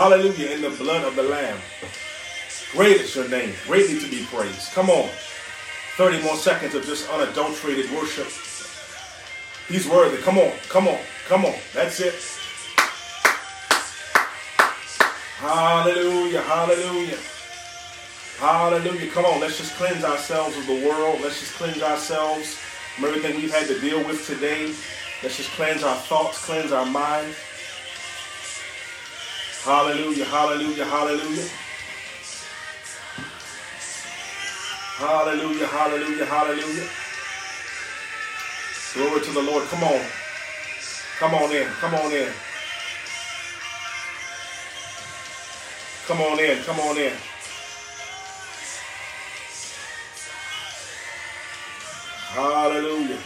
Hallelujah. In the blood of the Lamb. Great is your name. Greatly to be praised. Come on. 30 more seconds of just unadulterated worship. He's worthy. Come on. Come on. Come on. That's it. Hallelujah. Hallelujah. Hallelujah. Come on. Let's just cleanse ourselves of the world. Let's just cleanse ourselves from everything we've had to deal with today. Let's just cleanse our thoughts, cleanse our mind. Hallelujah. Hallelujah. Hallelujah. Hallelujah, hallelujah, hallelujah. Glory to the Lord. Come on. Come on in. Come on in. Come on in. Come on in. Hallelujah.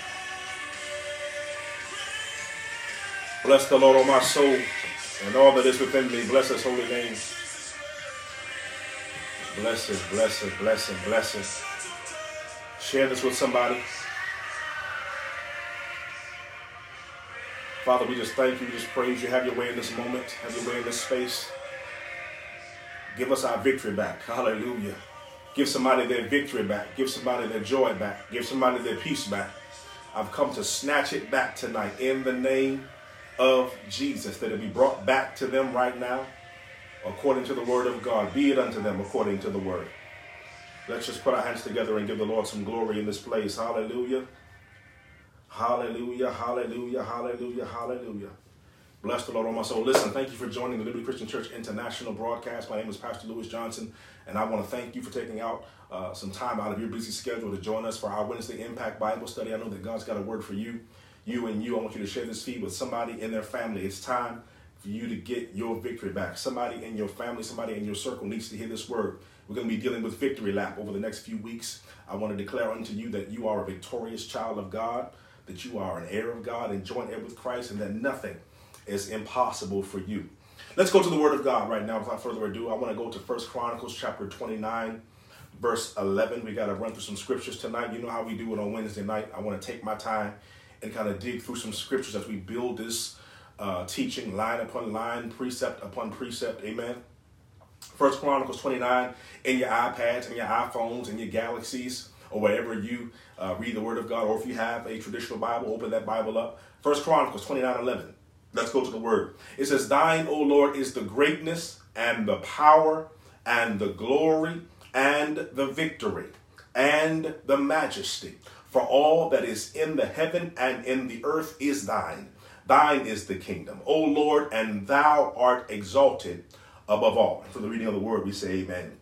Bless the Lord, O my soul, and all that is within me. Bless his holy name. Bless it, bless it, bless blessed, bless blessed. Share this with somebody. Father, we just thank you, we just praise you. Have your way in this moment, have your way in this space. Give us our victory back. Hallelujah. Give somebody their victory back. Give somebody their joy back. Give somebody their peace back. I've come to snatch it back tonight in the name of Jesus, that it be brought back to them right now according to the word of God. Be it unto them according to the word. Let's just put our hands together and give the Lord some glory in this place. Hallelujah. Hallelujah. Hallelujah. Hallelujah. Hallelujah. Bless the Lord, on my soul. Listen, thank you for joining the Liberty Christian Church International broadcast. My name is Pastor Lewis Johnson, and I want to thank you for taking out uh, some time out of your busy schedule to join us for our Wednesday Impact Bible Study. I know that God's got a word for you, you and you. I want you to share this feed with somebody in their family. It's time for you to get your victory back. Somebody in your family, somebody in your circle needs to hear this word. We're going to be dealing with victory lap over the next few weeks. I want to declare unto you that you are a victorious child of God, that you are an heir of God and joint heir with Christ, and that nothing is impossible for you. Let's go to the word of God right now. Without further ado, I want to go to First Chronicles chapter 29, verse 11. We got to run through some scriptures tonight. You know how we do it on Wednesday night. I want to take my time and kind of dig through some scriptures as we build this uh, teaching line upon line, precept upon precept. Amen. First Chronicles 29 in your iPads and your iPhones and your Galaxies or wherever you uh, read the Word of God, or if you have a traditional Bible, open that Bible up. First Chronicles 29 11. Let's go to the Word. It says, Thine, O Lord, is the greatness and the power and the glory and the victory and the majesty. For all that is in the heaven and in the earth is thine. Thine is the kingdom, O Lord, and thou art exalted above all. For the reading of the word, we say amen.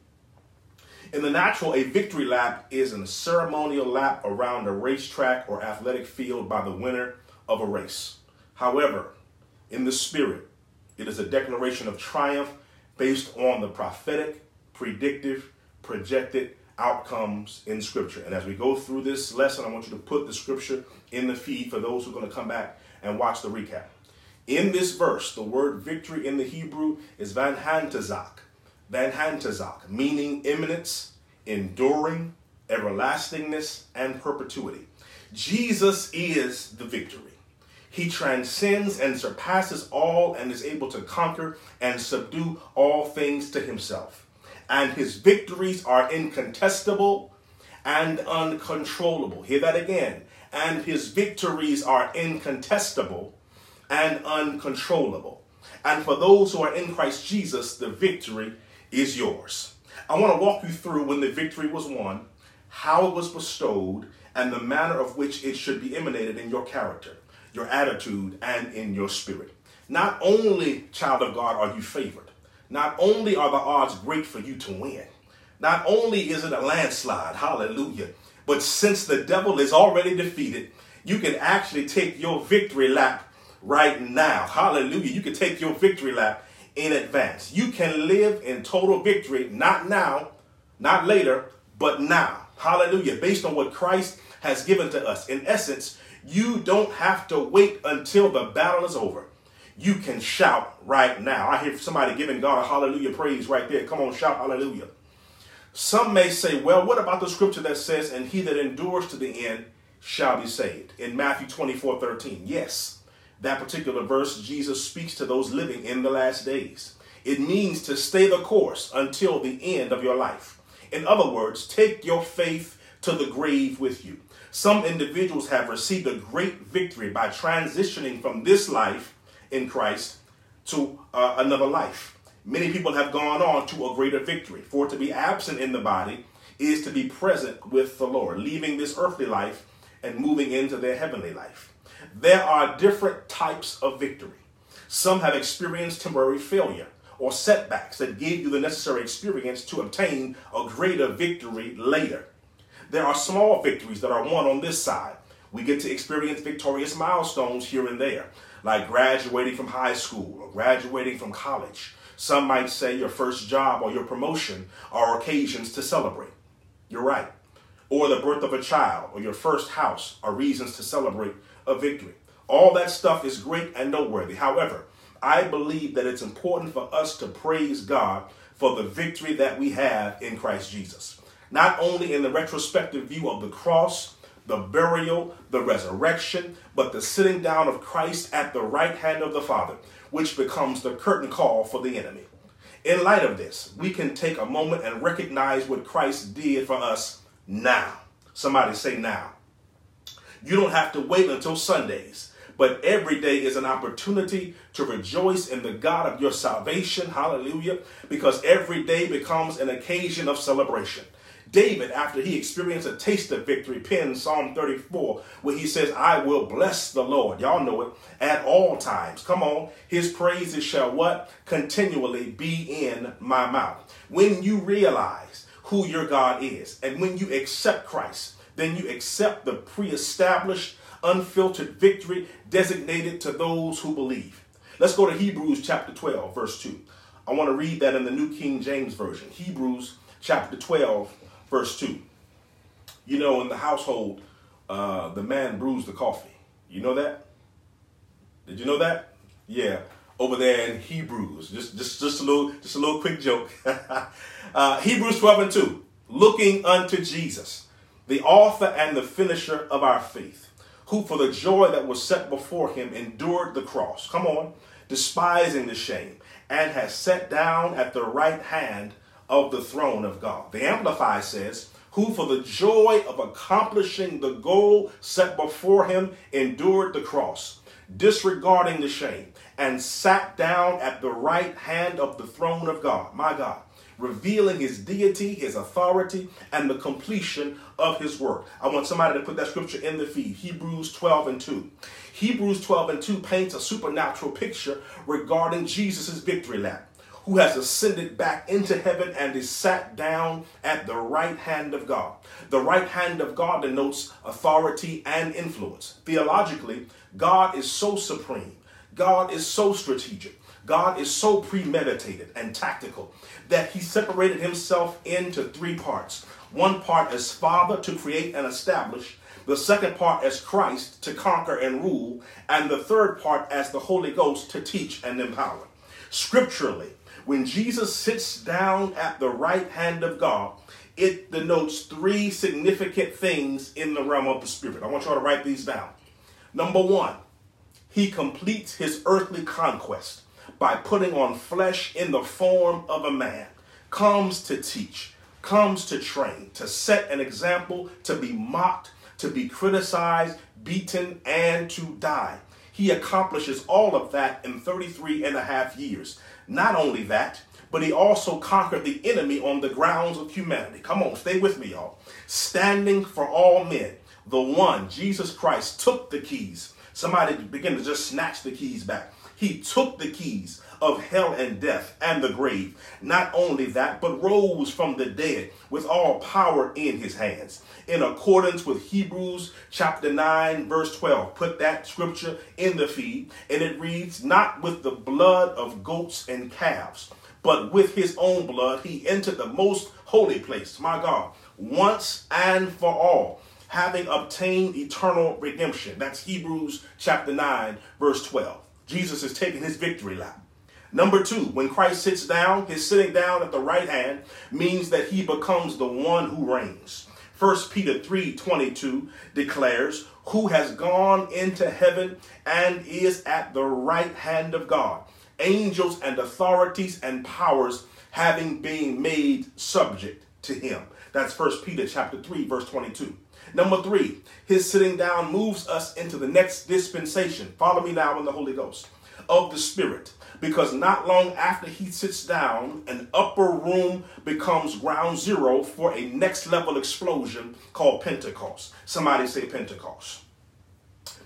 In the natural, a victory lap is a ceremonial lap around a racetrack or athletic field by the winner of a race. However, in the spirit, it is a declaration of triumph based on the prophetic, predictive, projected outcomes in Scripture. And as we go through this lesson, I want you to put the Scripture in the feed for those who are going to come back and watch the recap. In this verse, the word victory in the Hebrew is van hantazak, van hantazak, meaning imminence, enduring, everlastingness, and perpetuity. Jesus is the victory. He transcends and surpasses all and is able to conquer and subdue all things to himself. And his victories are incontestable and uncontrollable. Hear that again and his victories are incontestable and uncontrollable. And for those who are in Christ Jesus, the victory is yours. I want to walk you through when the victory was won, how it was bestowed, and the manner of which it should be emanated in your character, your attitude, and in your spirit. Not only, child of God, are you favored, not only are the odds great for you to win, not only is it a landslide, hallelujah, but since the devil is already defeated, you can actually take your victory lap right now. Hallelujah. You can take your victory lap in advance. You can live in total victory, not now, not later, but now. Hallelujah. Based on what Christ has given to us. In essence, you don't have to wait until the battle is over. You can shout right now. I hear somebody giving God a hallelujah praise right there. Come on, shout hallelujah. Some may say, well, what about the scripture that says, and he that endures to the end shall be saved? In Matthew 24 13. Yes, that particular verse, Jesus speaks to those living in the last days. It means to stay the course until the end of your life. In other words, take your faith to the grave with you. Some individuals have received a great victory by transitioning from this life in Christ to uh, another life. Many people have gone on to a greater victory. For to be absent in the body is to be present with the Lord, leaving this earthly life and moving into their heavenly life. There are different types of victory. Some have experienced temporary failure or setbacks that gave you the necessary experience to obtain a greater victory later. There are small victories that are won on this side. We get to experience victorious milestones here and there, like graduating from high school or graduating from college. Some might say your first job or your promotion are occasions to celebrate. You're right. Or the birth of a child or your first house are reasons to celebrate a victory. All that stuff is great and noteworthy. However, I believe that it's important for us to praise God for the victory that we have in Christ Jesus not only in the retrospective view of the cross, the burial, the resurrection, but the sitting down of Christ at the right hand of the Father, which becomes the curtain call for the enemy. In light of this, we can take a moment and recognize what Christ did for us now. Somebody say now. You don't have to wait until Sundays, but every day is an opportunity to rejoice in the God of your salvation. Hallelujah. Because every day becomes an occasion of celebration. David, after he experienced a taste of victory, penned Psalm 34, where he says, I will bless the Lord. Y'all know it at all times. Come on. His praises shall what? Continually be in my mouth. When you realize who your God is, and when you accept Christ, then you accept the pre established, unfiltered victory designated to those who believe. Let's go to Hebrews chapter 12, verse 2. I want to read that in the New King James Version. Hebrews chapter 12, Verse 2. You know, in the household, uh, the man brews the coffee. You know that? Did you know that? Yeah, over there in Hebrews. Just, just, just a little, just a little quick joke. uh, Hebrews 12 and 2. Looking unto Jesus, the author and the finisher of our faith, who for the joy that was set before him endured the cross. Come on, despising the shame, and has sat down at the right hand of the throne of God. The Amplify says, who for the joy of accomplishing the goal set before him endured the cross, disregarding the shame, and sat down at the right hand of the throne of God, my God, revealing his deity, his authority, and the completion of his work. I want somebody to put that scripture in the feed Hebrews 12 and 2. Hebrews 12 and 2 paints a supernatural picture regarding Jesus' victory lap who has ascended back into heaven and is sat down at the right hand of God. The right hand of God denotes authority and influence. Theologically, God is so supreme, God is so strategic. God is so premeditated and tactical that he separated himself into three parts. One part as Father to create and establish, the second part as Christ to conquer and rule, and the third part as the Holy Ghost to teach and empower. Scripturally, when Jesus sits down at the right hand of God, it denotes three significant things in the realm of the Spirit. I want y'all to write these down. Number one, he completes his earthly conquest by putting on flesh in the form of a man, comes to teach, comes to train, to set an example, to be mocked, to be criticized, beaten, and to die. He accomplishes all of that in 33 and a half years. Not only that, but he also conquered the enemy on the grounds of humanity. Come on, stay with me, y'all. Standing for all men, the one, Jesus Christ, took the keys. Somebody begin to just snatch the keys back. He took the keys of hell and death and the grave. Not only that, but rose from the dead with all power in his hands. In accordance with Hebrews chapter 9, verse 12. Put that scripture in the feed, and it reads, Not with the blood of goats and calves, but with his own blood he entered the most holy place, my God, once and for all having obtained eternal redemption. That's Hebrews chapter 9, verse 12. Jesus is taking his victory lap. Number two, when Christ sits down, his sitting down at the right hand means that he becomes the one who reigns. 1 Peter 3 22 declares, Who has gone into heaven and is at the right hand of God, angels and authorities and powers having been made subject to him. That's First Peter chapter 3, verse 22. Number three, his sitting down moves us into the next dispensation. Follow me now in the Holy Ghost of the Spirit. Because not long after he sits down, an upper room becomes ground zero for a next level explosion called Pentecost. Somebody say Pentecost.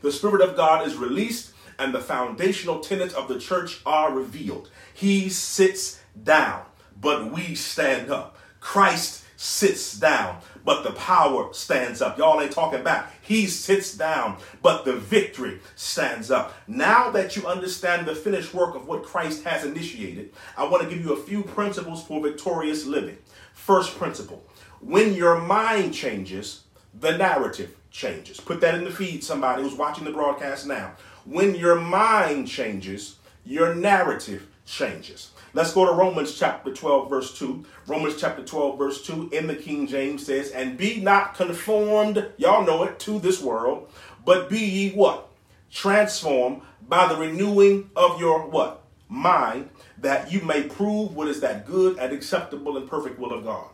The Spirit of God is released and the foundational tenets of the church are revealed. He sits down, but we stand up. Christ sits down, but the power stands up. Y'all ain't talking back. He sits down, but the victory stands up. Now that you understand the finished work of what Christ has initiated, I want to give you a few principles for victorious living. First principle when your mind changes, the narrative changes. Put that in the feed, somebody who's watching the broadcast now. When your mind changes, your narrative changes. Let's go to Romans chapter 12, verse 2. Romans chapter 12, verse 2 in the King James says, And be not conformed, y'all know it, to this world, but be ye what? Transformed by the renewing of your what? Mind, that you may prove what is that good and acceptable and perfect will of God.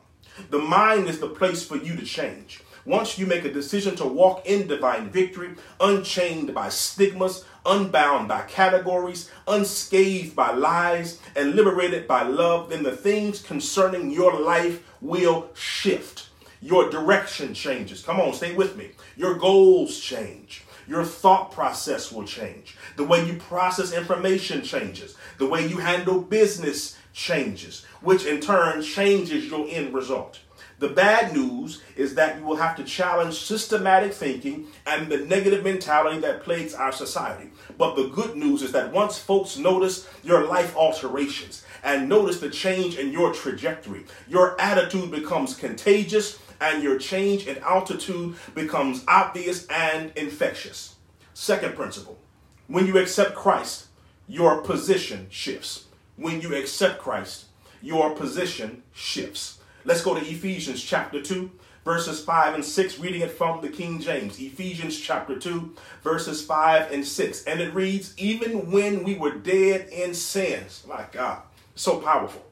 The mind is the place for you to change. Once you make a decision to walk in divine victory, unchained by stigmas, unbound by categories, unscathed by lies, and liberated by love, then the things concerning your life will shift. Your direction changes. Come on, stay with me. Your goals change. Your thought process will change. The way you process information changes. The way you handle business changes, which in turn changes your end result. The bad news is that you will have to challenge systematic thinking and the negative mentality that plagues our society. But the good news is that once folks notice your life alterations and notice the change in your trajectory, your attitude becomes contagious and your change in altitude becomes obvious and infectious. Second principle when you accept Christ, your position shifts. When you accept Christ, your position shifts. Let's go to Ephesians chapter 2, verses 5 and 6, reading it from the King James. Ephesians chapter 2, verses 5 and 6. And it reads, Even when we were dead in sins, my God, so powerful,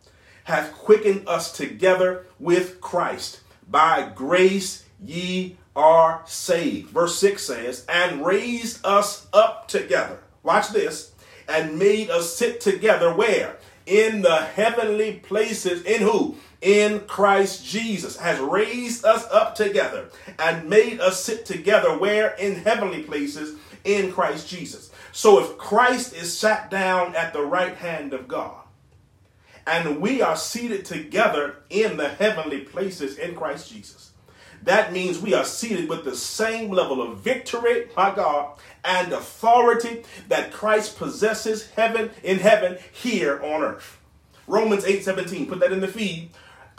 hath quickened us together with Christ. By grace ye are saved. Verse 6 says, And raised us up together. Watch this. And made us sit together where? In the heavenly places. In who? In Christ Jesus has raised us up together and made us sit together where in heavenly places in Christ Jesus. So if Christ is sat down at the right hand of God and we are seated together in the heavenly places in Christ Jesus, that means we are seated with the same level of victory, my God, and authority that Christ possesses heaven in heaven here on earth. Romans 8 17, put that in the feed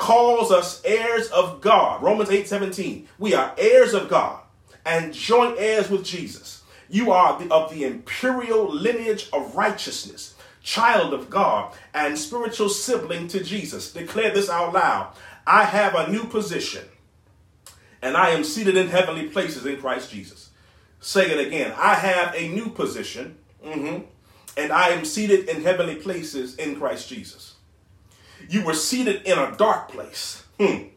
calls us heirs of God. Romans 8 17. We are heirs of God and joint heirs with Jesus. You are of the imperial lineage of righteousness, child of God, and spiritual sibling to Jesus. Declare this out loud. I have a new position, and I am seated in heavenly places in Christ Jesus. Say it again. I have a new position, mm-hmm, and I am seated in heavenly places in Christ Jesus. You were seated in a dark place. Hmm.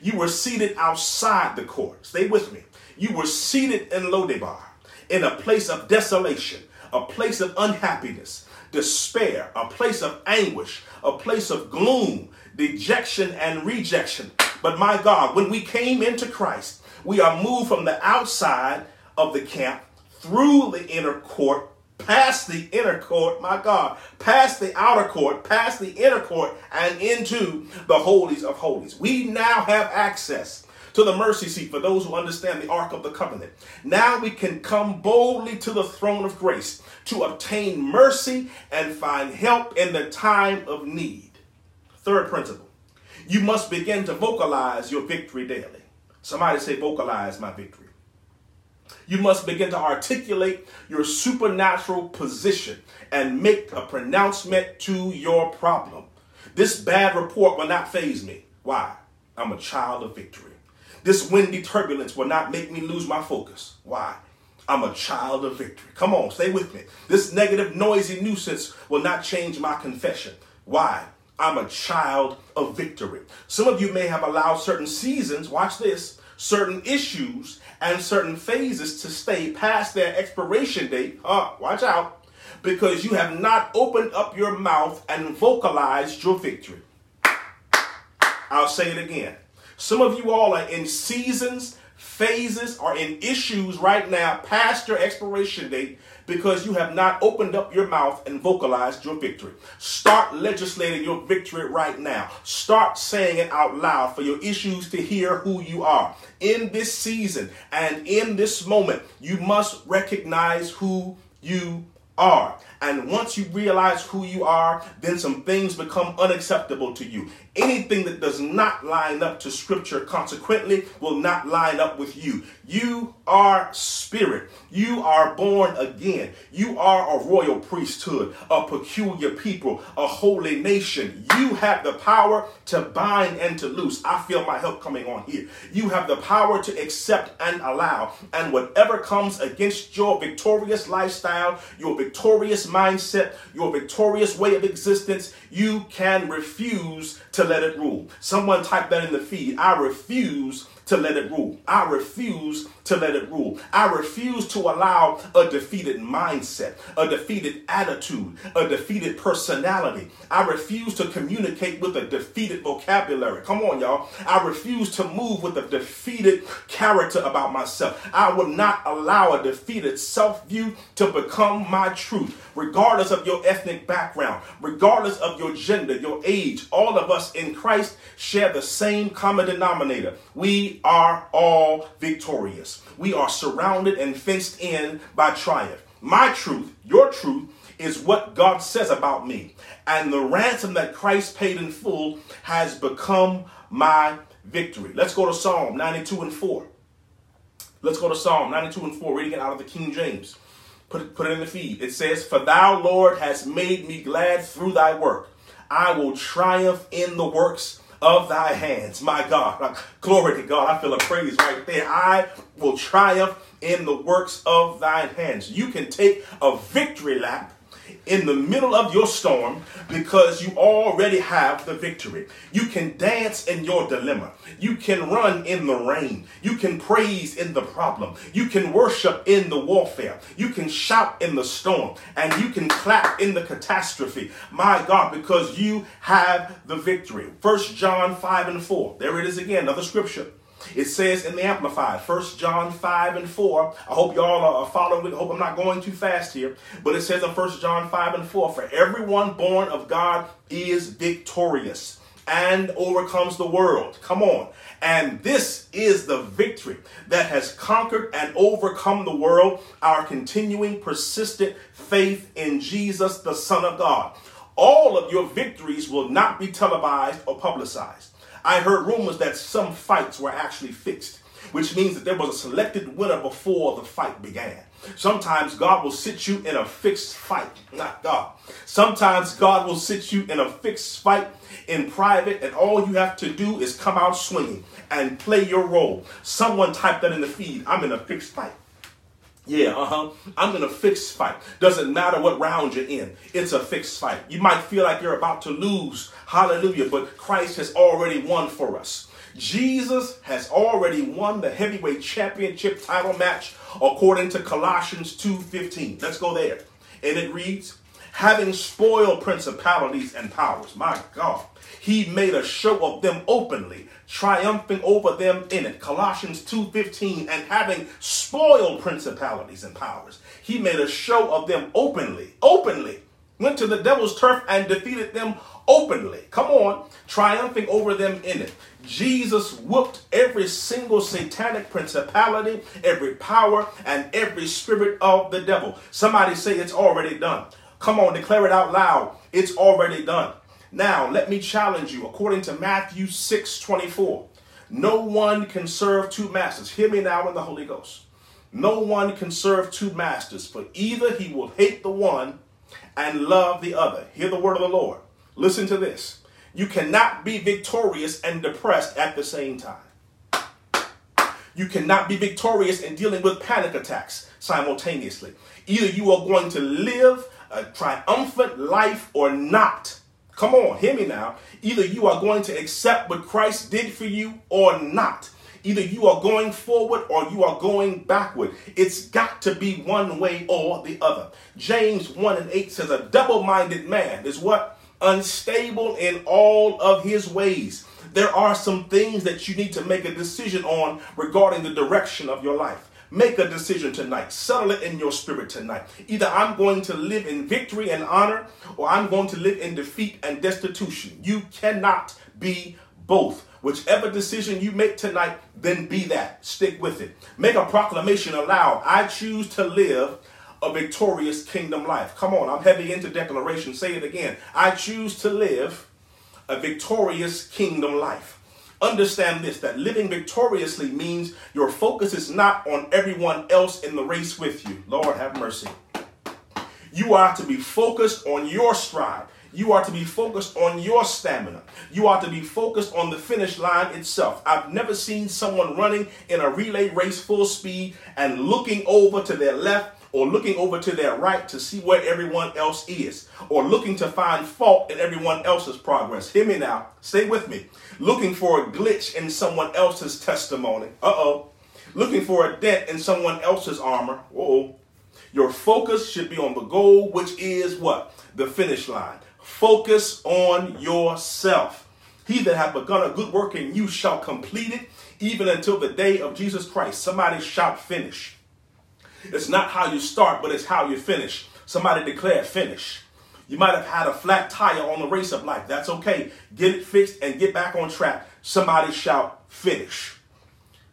You were seated outside the court. Stay with me. You were seated in Lodebar, in a place of desolation, a place of unhappiness, despair, a place of anguish, a place of gloom, dejection, and rejection. But my God, when we came into Christ, we are moved from the outside of the camp through the inner court past the inner court, my God, past the outer court, past the inner court, and into the holies of holies. We now have access to the mercy seat for those who understand the ark of the covenant. Now we can come boldly to the throne of grace to obtain mercy and find help in the time of need. Third principle you must begin to vocalize your victory daily. Somebody say, vocalize my victory. You must begin to articulate your supernatural position and make a pronouncement to your problem. This bad report will not faze me. Why? I'm a child of victory. This windy turbulence will not make me lose my focus. Why? I'm a child of victory. Come on, stay with me. This negative, noisy nuisance will not change my confession. Why? I'm a child of victory. Some of you may have allowed certain seasons, watch this, certain issues and certain phases to stay past their expiration date. Uh, watch out. Because you have not opened up your mouth and vocalized your victory. I'll say it again. Some of you all are in seasons, phases, or in issues right now past your expiration date because you have not opened up your mouth and vocalized your victory. Start legislating your victory right now. Start saying it out loud for your issues to hear who you are. In this season and in this moment, you must recognize who you are. And once you realize who you are, then some things become unacceptable to you. Anything that does not line up to scripture, consequently, will not line up with you. You are spirit. You are born again. You are a royal priesthood, a peculiar people, a holy nation. You have the power to bind and to loose. I feel my help coming on here. You have the power to accept and allow. And whatever comes against your victorious lifestyle, your victorious mindset, your victorious way of existence, you can refuse to let it rule. Someone type that in the feed. I refuse to let it rule. I refuse to let it rule. I refuse to allow a defeated mindset, a defeated attitude, a defeated personality. I refuse to communicate with a defeated vocabulary. Come on, y'all. I refuse to move with a defeated character about myself. I will not allow a defeated self view to become my truth, regardless of your ethnic background, regardless of your gender, your age. All of us in Christ share the same common denominator. We are all victorious. We are surrounded and fenced in by triumph. My truth, your truth, is what God says about me. And the ransom that Christ paid in full has become my victory. Let's go to Psalm 92 and 4. Let's go to Psalm 92 and 4, reading it out of the King James. Put it, put it in the feed. It says, For thou, Lord, hast made me glad through thy work. I will triumph in the works of thy hands. My God, uh, glory to God. I feel a praise right there. I will triumph in the works of thine hands. You can take a victory lap in the middle of your storm because you already have the victory. You can dance in your dilemma. You can run in the rain. You can praise in the problem. You can worship in the warfare. You can shout in the storm and you can clap in the catastrophe. My God, because you have the victory. First John 5 and 4. There it is again, another scripture. It says in the Amplified, 1 John 5 and 4. I hope y'all are following. I hope I'm not going too fast here. But it says in 1 John 5 and 4 For everyone born of God is victorious and overcomes the world. Come on. And this is the victory that has conquered and overcome the world, our continuing, persistent faith in Jesus, the Son of God. All of your victories will not be televised or publicized. I heard rumors that some fights were actually fixed, which means that there was a selected winner before the fight began. Sometimes God will sit you in a fixed fight, not God. Sometimes God will sit you in a fixed fight in private, and all you have to do is come out swinging and play your role. Someone typed that in the feed. I'm in a fixed fight. Yeah, uh huh. I'm in a fixed fight. Doesn't matter what round you're in, it's a fixed fight. You might feel like you're about to lose. Hallelujah. But Christ has already won for us. Jesus has already won the heavyweight championship title match according to Colossians 2:15. Let's go there. And it reads, having spoiled principalities and powers. My God. He made a show of them openly, triumphing over them in it. Colossians 2:15 and having spoiled principalities and powers. He made a show of them openly. Openly. Went to the devil's turf and defeated them openly. Come on, triumphing over them in it. Jesus whooped every single satanic principality, every power, and every spirit of the devil. Somebody say it's already done. Come on, declare it out loud. It's already done. Now, let me challenge you. According to Matthew 6 24, no one can serve two masters. Hear me now in the Holy Ghost. No one can serve two masters, for either he will hate the one and love the other. Hear the word of the Lord. Listen to this. You cannot be victorious and depressed at the same time. You cannot be victorious in dealing with panic attacks simultaneously. Either you are going to live a triumphant life or not. Come on, hear me now. Either you are going to accept what Christ did for you or not. Either you are going forward or you are going backward. It's got to be one way or the other. James 1 and 8 says, A double minded man is what? Unstable in all of his ways. There are some things that you need to make a decision on regarding the direction of your life. Make a decision tonight. Settle it in your spirit tonight. Either I'm going to live in victory and honor, or I'm going to live in defeat and destitution. You cannot be both. Whichever decision you make tonight, then be that. Stick with it. Make a proclamation aloud. I choose to live a victorious kingdom life. Come on, I'm heavy into declaration. Say it again. I choose to live a victorious kingdom life. Understand this that living victoriously means your focus is not on everyone else in the race with you. Lord, have mercy. You are to be focused on your stride. You are to be focused on your stamina. You are to be focused on the finish line itself. I've never seen someone running in a relay race full speed and looking over to their left or looking over to their right to see where everyone else is, or looking to find fault in everyone else's progress. Hear me now. Stay with me. Looking for a glitch in someone else's testimony. Uh oh. Looking for a dent in someone else's armor. oh. Your focus should be on the goal, which is what? The finish line. Focus on yourself. He that hath begun a good work in you shall complete it even until the day of Jesus Christ. Somebody shout finish. It's not how you start, but it's how you finish. Somebody declare finish. You might have had a flat tire on the race of life. That's okay. Get it fixed and get back on track. Somebody shout finish.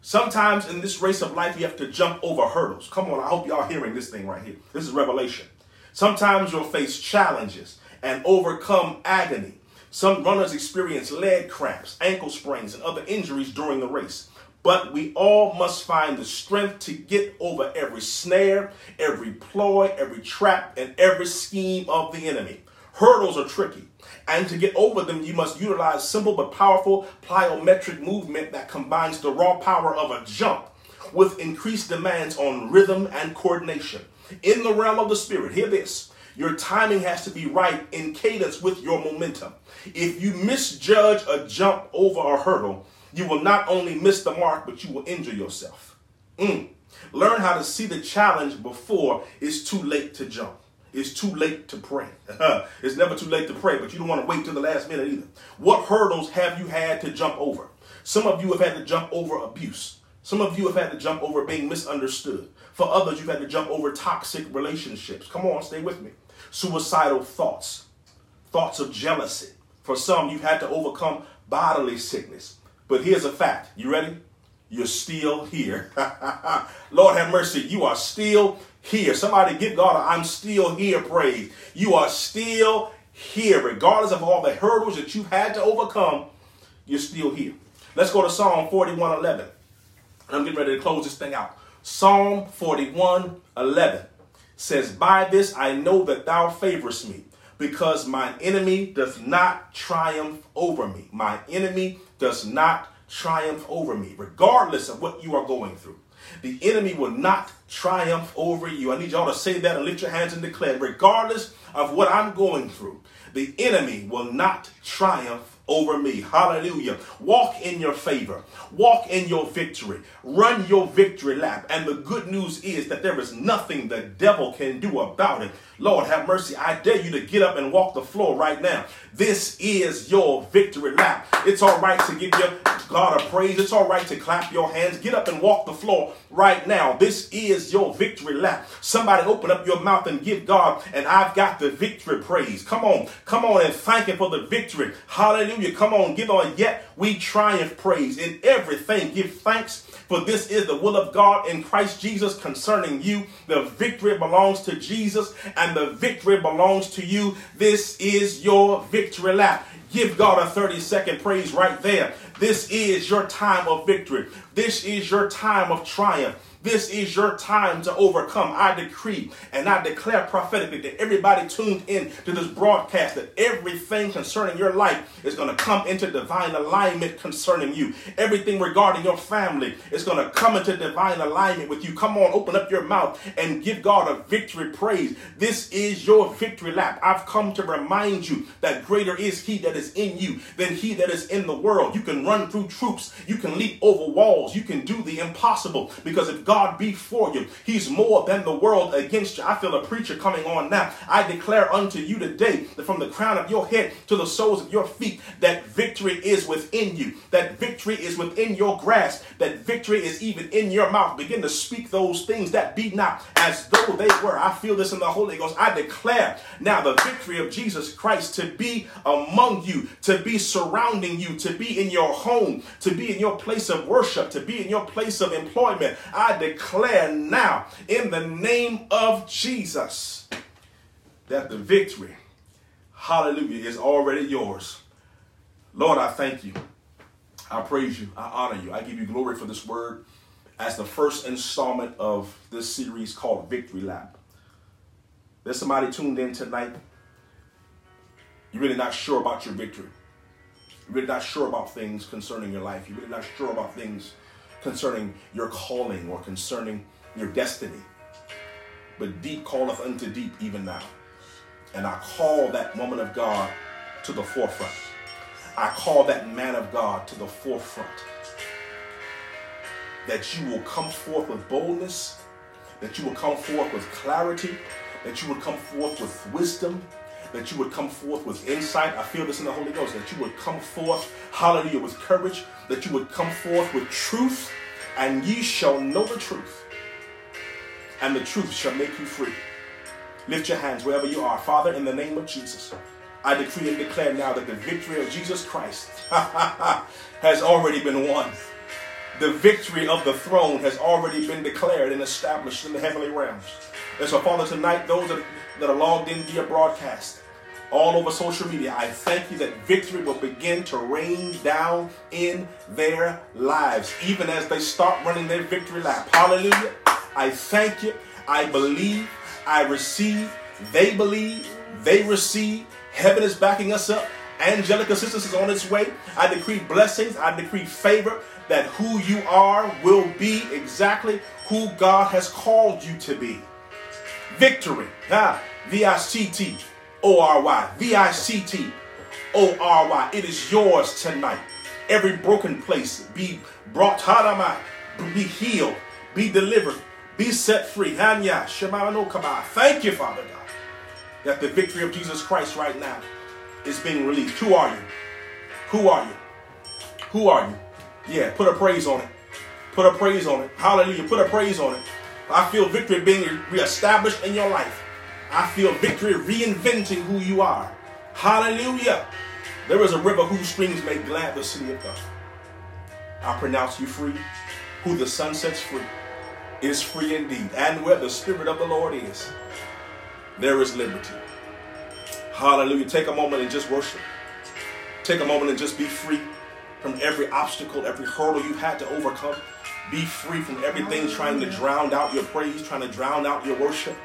Sometimes in this race of life, you have to jump over hurdles. Come on, I hope y'all hearing this thing right here. This is revelation. Sometimes you'll face challenges and overcome agony. Some runners experience leg cramps, ankle sprains, and other injuries during the race. But we all must find the strength to get over every snare, every ploy, every trap, and every scheme of the enemy. Hurdles are tricky. And to get over them, you must utilize simple but powerful plyometric movement that combines the raw power of a jump with increased demands on rhythm and coordination. In the realm of the spirit, hear this. Your timing has to be right in cadence with your momentum. If you misjudge a jump over a hurdle, you will not only miss the mark, but you will injure yourself. Mm. Learn how to see the challenge before it's too late to jump. It's too late to pray. it's never too late to pray, but you don't want to wait till the last minute either. What hurdles have you had to jump over? Some of you have had to jump over abuse. Some of you have had to jump over being misunderstood. For others, you've had to jump over toxic relationships. Come on, stay with me. Suicidal thoughts, thoughts of jealousy. For some, you've had to overcome bodily sickness. But here's a fact. You ready? You're still here. Lord have mercy. You are still here. Somebody give God I'm still here praise. You are still here. Regardless of all the hurdles that you've had to overcome, you're still here. Let's go to Psalm 41 11. I'm getting ready to close this thing out. Psalm 41 11 says, By this I know that thou favorest me, because my enemy does not triumph over me. My enemy does not triumph over me, regardless of what you are going through. The enemy will not triumph over you. I need y'all to say that and lift your hands and declare, regardless of what I'm going through, the enemy will not triumph over me. Hallelujah. Walk in your favor. Walk in your victory. Run your victory lap. And the good news is that there is nothing the devil can do about it. Lord, have mercy. I dare you to get up and walk the floor right now. This is your victory lap. It's all right to give your God a praise. It's all right to clap your hands. Get up and walk the floor right now. This is your victory lap. Somebody open up your mouth and give God, and I've got the victory praise. Come on. Come on and thank Him for the victory. Hallelujah. You come on. Give on yet we triumph praise in everything. Give thanks for this is the will of God in Christ Jesus concerning you. The victory belongs to Jesus and the victory belongs to you. This is your victory lap. Give God a 30 second praise right there. This is your time of victory. This is your time of triumph. This is your time to overcome. I decree and I declare prophetically to everybody tuned in to this broadcast that everything concerning your life is going to come into divine alignment concerning you. Everything regarding your family is going to come into divine alignment with you. Come on, open up your mouth and give God a victory praise. This is your victory lap. I've come to remind you that greater is He that is in you than He that is in the world. You can run through troops, you can leap over walls, you can do the impossible because if God be for you, He's more than the world against you. I feel a preacher coming on now. I declare unto you today that from the crown of your head to the soles of your feet, that victory is within you, that victory is within your grasp, that victory is even in your mouth. Begin to speak those things that be not as though they were. I feel this in the Holy Ghost. I declare now the victory of Jesus Christ to be among you, to be surrounding you, to be in your home, to be in your place of worship, to be in your place of employment. I declare now in the name of Jesus that the victory, hallelujah, is already yours. Lord, I thank you. I praise you. I honor you. I give you glory for this word as the first installment of this series called Victory Lap. There's somebody tuned in tonight. You're really not sure about your victory. You're really not sure about things concerning your life. You're really not sure about things concerning your calling or concerning your destiny. But deep calleth unto deep even now. And I call that woman of God to the forefront. I call that man of God to the forefront. That you will come forth with boldness, that you will come forth with clarity, that you will come forth with wisdom, that you would come forth with insight. I feel this in the Holy Ghost, that you would come forth, hallelujah, with courage, that you would come forth with truth, and ye shall know the truth, and the truth shall make you free. Lift your hands wherever you are. Father, in the name of Jesus, I decree and declare now that the victory of Jesus Christ has already been won. The victory of the throne has already been declared and established in the heavenly realms. And so, Father, tonight, those that, that are logged in via broadcast, all over social media, I thank you that victory will begin to rain down in their lives, even as they start running their victory lap. Hallelujah. I thank you. I believe. I receive. They believe. They receive. Heaven is backing us up. Angelic assistance is on its way. I decree blessings. I decree favor that who you are will be exactly who God has called you to be victory. Ha. V-I-C-T O-R-Y. V-I-C-T O-R-Y. It is yours tonight. Every broken place be brought, harama, be healed, be delivered, be set free. Hanya, Thank you, Father God, that the victory of Jesus Christ right now is being released. Who are you? Who are you? Who are you? Yeah, put a praise on it. Put a praise on it. Hallelujah. Put a praise on it. I feel victory being reestablished in your life. I feel victory reinventing who you are. Hallelujah. There is a river whose streams make glad the city of God. I pronounce you free. Who the Son sets free is free indeed. And where the Spirit of the Lord is, there is liberty. Hallelujah. Take a moment and just worship. Take a moment and just be free from every obstacle, every hurdle you had to overcome. Be free from everything trying to drown out your praise, trying to drown out your worship.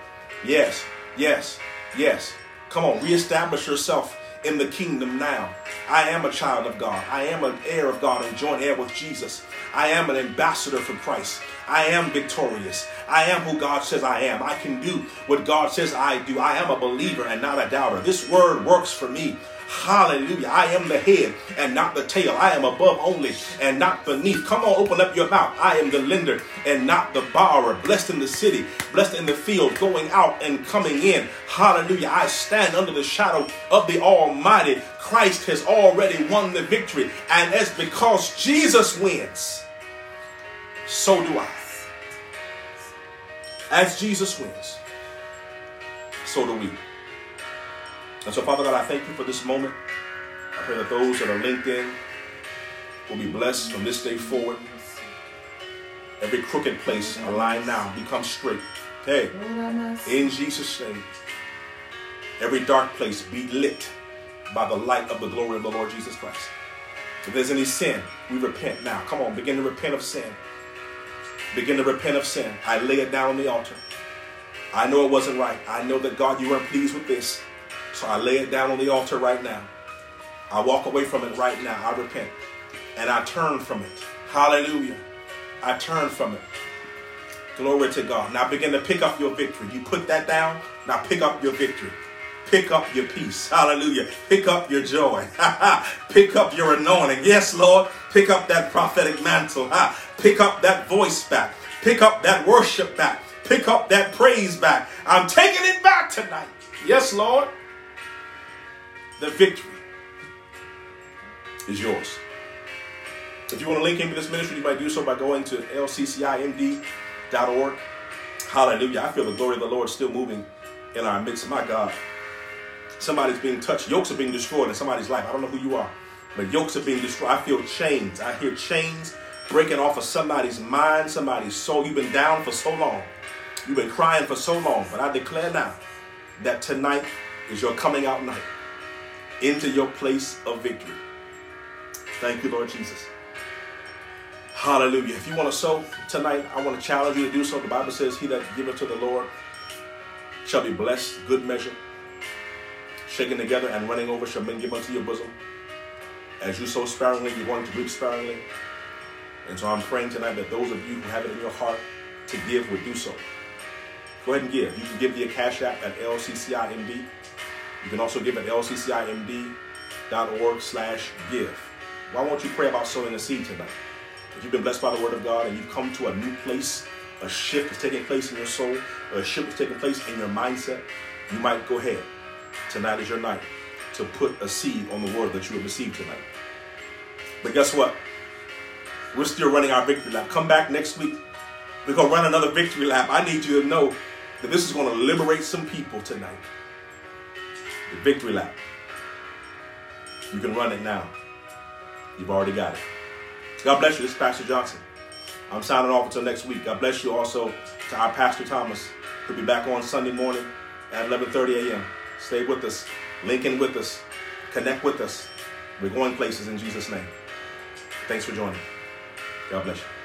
Yes, yes, yes. Come on, reestablish yourself in the kingdom now. I am a child of God. I am an heir of God and joint heir with Jesus. I am an ambassador for Christ. I am victorious. I am who God says I am. I can do what God says I do. I am a believer and not a doubter. This word works for me. Hallelujah. I am the head and not the tail. I am above only and not beneath. Come on, open up your mouth. I am the lender and not the borrower. Blessed in the city, blessed in the field, going out and coming in. Hallelujah. I stand under the shadow of the Almighty. Christ has already won the victory. And as because Jesus wins, so do I. As Jesus wins, so do we. And so, Father God, I thank you for this moment. I pray that those that are linked in will be blessed from this day forward. Every crooked place aligned now become straight. Hey, in Jesus' name, every dark place be lit by the light of the glory of the Lord Jesus Christ. If there's any sin, we repent now. Come on, begin to repent of sin. Begin to repent of sin. I lay it down on the altar. I know it wasn't right. I know that God, you weren't pleased with this. So I lay it down on the altar right now. I walk away from it right now. I repent. And I turn from it. Hallelujah. I turn from it. Glory to God. Now begin to pick up your victory. You put that down. Now pick up your victory. Pick up your peace. Hallelujah. Pick up your joy. pick up your anointing. Yes, Lord. Pick up that prophetic mantle. Pick up that voice back. Pick up that worship back. Pick up that praise back. I'm taking it back tonight. Yes, Lord. The victory is yours. If you want to link into this ministry, you might do so by going to lccimd.org. Hallelujah. I feel the glory of the Lord still moving in our midst. My God. Somebody's being touched. Yokes are being destroyed in somebody's life. I don't know who you are, but yokes are being destroyed. I feel chains. I hear chains breaking off of somebody's mind, somebody's soul. You've been down for so long. You've been crying for so long. But I declare now that tonight is your coming out night into your place of victory. Thank you, Lord Jesus. Hallelujah. If you want to sow tonight, I want to challenge you to do so. The Bible says, He that giveth to the Lord shall be blessed, good measure, shaken together and running over shall men give unto your bosom. As you sow sparingly, you're going to reap sparingly. And so I'm praying tonight that those of you who have it in your heart to give would do so. Go ahead and give. You can give via Cash App at LCCIMD. You can also give at lccimd.org slash give. Why won't you pray about sowing a seed tonight? If you've been blessed by the word of God and you've come to a new place, a shift is taking place in your soul, a shift is taking place in your mindset, you might go ahead. Tonight is your night to put a seed on the word that you have received tonight. But guess what? We're still running our victory lap. Come back next week. We're going to run another victory lap. I need you to know that this is going to liberate some people tonight. The victory lap. You can run it now. You've already got it. God bless you. This is Pastor Johnson. I'm signing off until next week. God bless you also to our Pastor Thomas. He'll be back on Sunday morning at 11:30 a.m. Stay with us. Link in with us. Connect with us. We're going places in Jesus' name. Thanks for joining. God bless you.